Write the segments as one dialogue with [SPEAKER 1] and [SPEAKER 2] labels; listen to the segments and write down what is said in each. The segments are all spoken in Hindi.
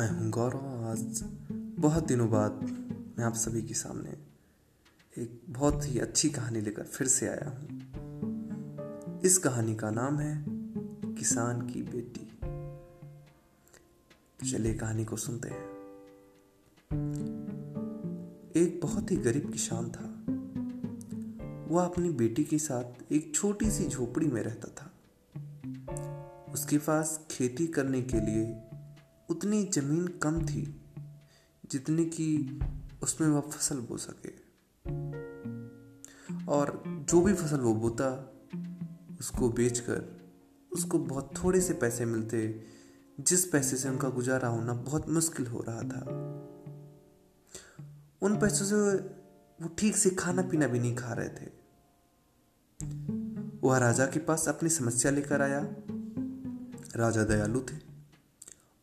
[SPEAKER 1] मैं हूँ गौरव। आज बहुत दिनों बाद मैं आप सभी के सामने एक बहुत ही अच्छी कहानी लेकर फिर से आया हूँ। इस कहानी का नाम है किसान की बेटी। चलिए कहानी को सुनते हैं। एक बहुत ही गरीब किसान था। वह अपनी बेटी के साथ एक छोटी सी झोपड़ी में रहता था। उसके पास खेती करने के लिए उतनी ज़मीन कम थी जितनी कि उसमें वह फ़सल बो सके। और जो भी फ़सल वो बोता, उसको बेचकर उसको बहुत थोड़े से पैसे मिलते, जिस पैसे से उनका गुजारा होना बहुत मुश्किल हो रहा था। उन पैसों से वो ठीक से खाना पीना भी नहीं खा रहे थे। वह राजा के पास अपनी समस्या लेकर आया। राजा दयालु थे।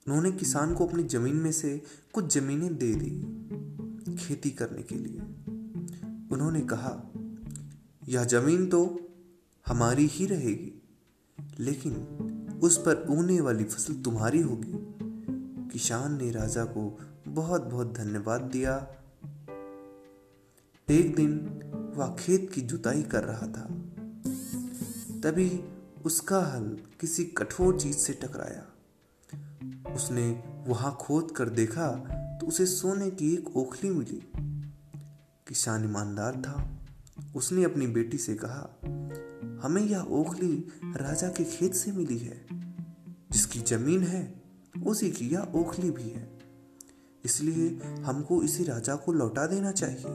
[SPEAKER 1] उन्होंने किसान को अपनी ज़मीन में से कुछ जमीनें दे दी खेती करने के लिए। उन्होंने कहा, यह ज़मीन तो हमारी ही रहेगी, लेकिन उस पर उगने वाली फ़सल तुम्हारी होगी। किसान ने राजा को बहुत बहुत धन्यवाद दिया। एक दिन वह खेत की जुताई कर रहा था। तभी उसका हल किसी कठोर चीज़ से टकराया। उसने वहाँ खोद कर देखा तो उसे सोने की एक ओखली मिली। किसान ईमानदार था। उसने अपनी बेटी से कहा, हमें यह ओखली राजा के खेत से मिली है। जिसकी ज़मीन है, उसी की यह ओखली भी है। इसलिए हमको इसे राजा को लौटा देना चाहिए।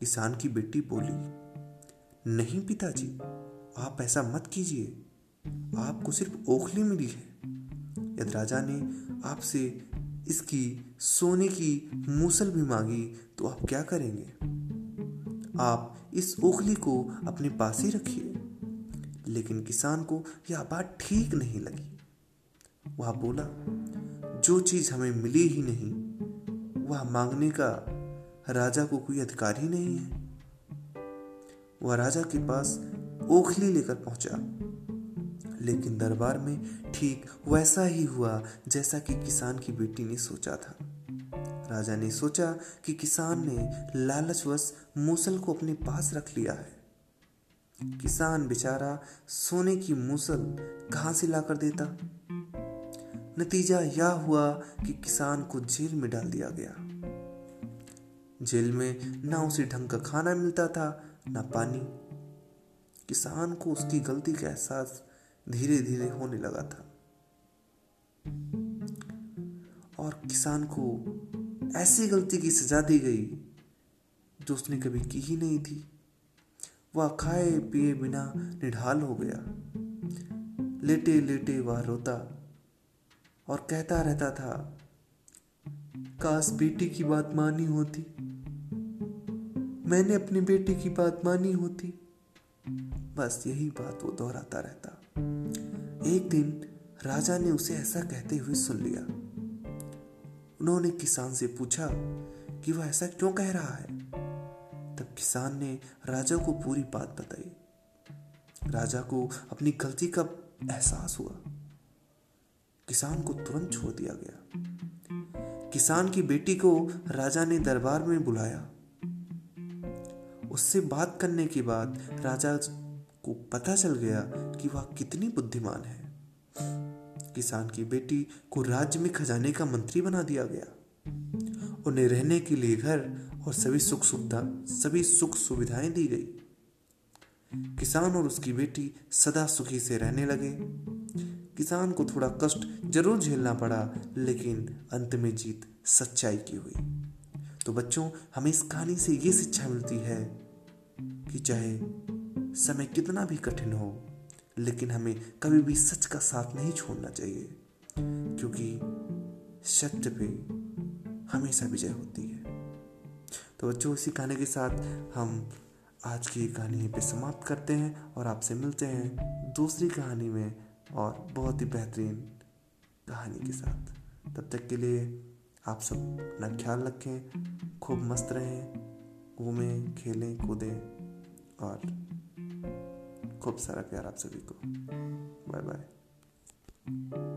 [SPEAKER 1] किसान की बेटी बोली, नहीं पिताजी, आप ऐसा मत कीजिए। आपको सिर्फ़ ओखली मिली है। यदि राजा ने आपसे इसकी सोने की मूसल भी मांगी तो आप क्या करेंगे? आप इस ओखली को अपने पास ही रखिए। लेकिन किसान को यह बात ठीक नहीं लगी। वह बोला, जो चीज़ हमें मिली ही नहीं, वह मांगने का राजा को कोई अधिकार ही नहीं है। वह राजा के पास ओखली लेकर पहुँचा। लेकिन दरबार में ठीक वैसा ही हुआ जैसा कि किसान की बेटी ने सोचा था। राजा ने सोचा कि किसान ने लालचवश मूसल को अपने पास रख लिया है। किसान बेचारा सोने की मूसल कहाँ से लाकर देता। नतीजा यह हुआ कि किसान को जेल में डाल दिया गया। जेल में ना उसे ढंग का खाना मिलता था, ना पानी। किसान को उसकी गलती का एहसास धीरे धीरे होने लगा था। और किसान को ऐसी गलती की सजा दी गई जो उसने कभी की ही नहीं थी। वह खाए, पिए बिना निढाल हो गया। लेटे लेटे वह रोता और कहता रहता था, काश बेटी की बात मानी होती। मैंने अपनी बेटी की बात मानी होती। बस यही बात वो दोहराता रहता। एक दिन राजा ने उसे ऐसा कहते हुए सुन लिया। उन्होंने किसान से पूछा कि वह ऐसा क्यों कह रहा है? तब किसान ने राजा को पूरी बात बताई। राजा को अपनी गलती का एहसास हुआ। किसान को तुरंत छोड़ दिया गया। किसान की बेटी को राजा ने दरबार में बुलाया। उससे बात करने के बाद राजा को पता चल गया कि वह कितनी बुद्धिमान है। किसान की बेटी को राज्य में खजाने का मंत्री बना दिया गया। उन्हें रहने के लिए घर और सभी सुख सुविधा, सभी सुख सुविधाएँ दी गई। किसान और उसकी बेटी सदा सुखी से रहने लगे। किसान को थोड़ा कष्ट ज़रूर झेलना पड़ा, लेकिन अंत में जीत सच्चाई की हुई। तो बच्चों, हमें इस कहानी से ये शिक्षा मिलती है कि चाहे समय कितना भी कठिन हो, लेकिन हमें कभी भी सच का साथ नहीं छोड़ना चाहिए, क्योंकि सत्य पे हमेशा विजय होती है। तो बच्चों, इसी कहानी के साथ हम आज की कहानी पे समाप्त करते हैं और आपसे मिलते हैं दूसरी कहानी में और बहुत ही बेहतरीन कहानी के साथ। तब तक के लिए आप सब अपना ख्याल रखें, खूब मस्त रहें, घूमें, खेलें, कूदें और खूब सारा प्यार आप सभी को। Bye bye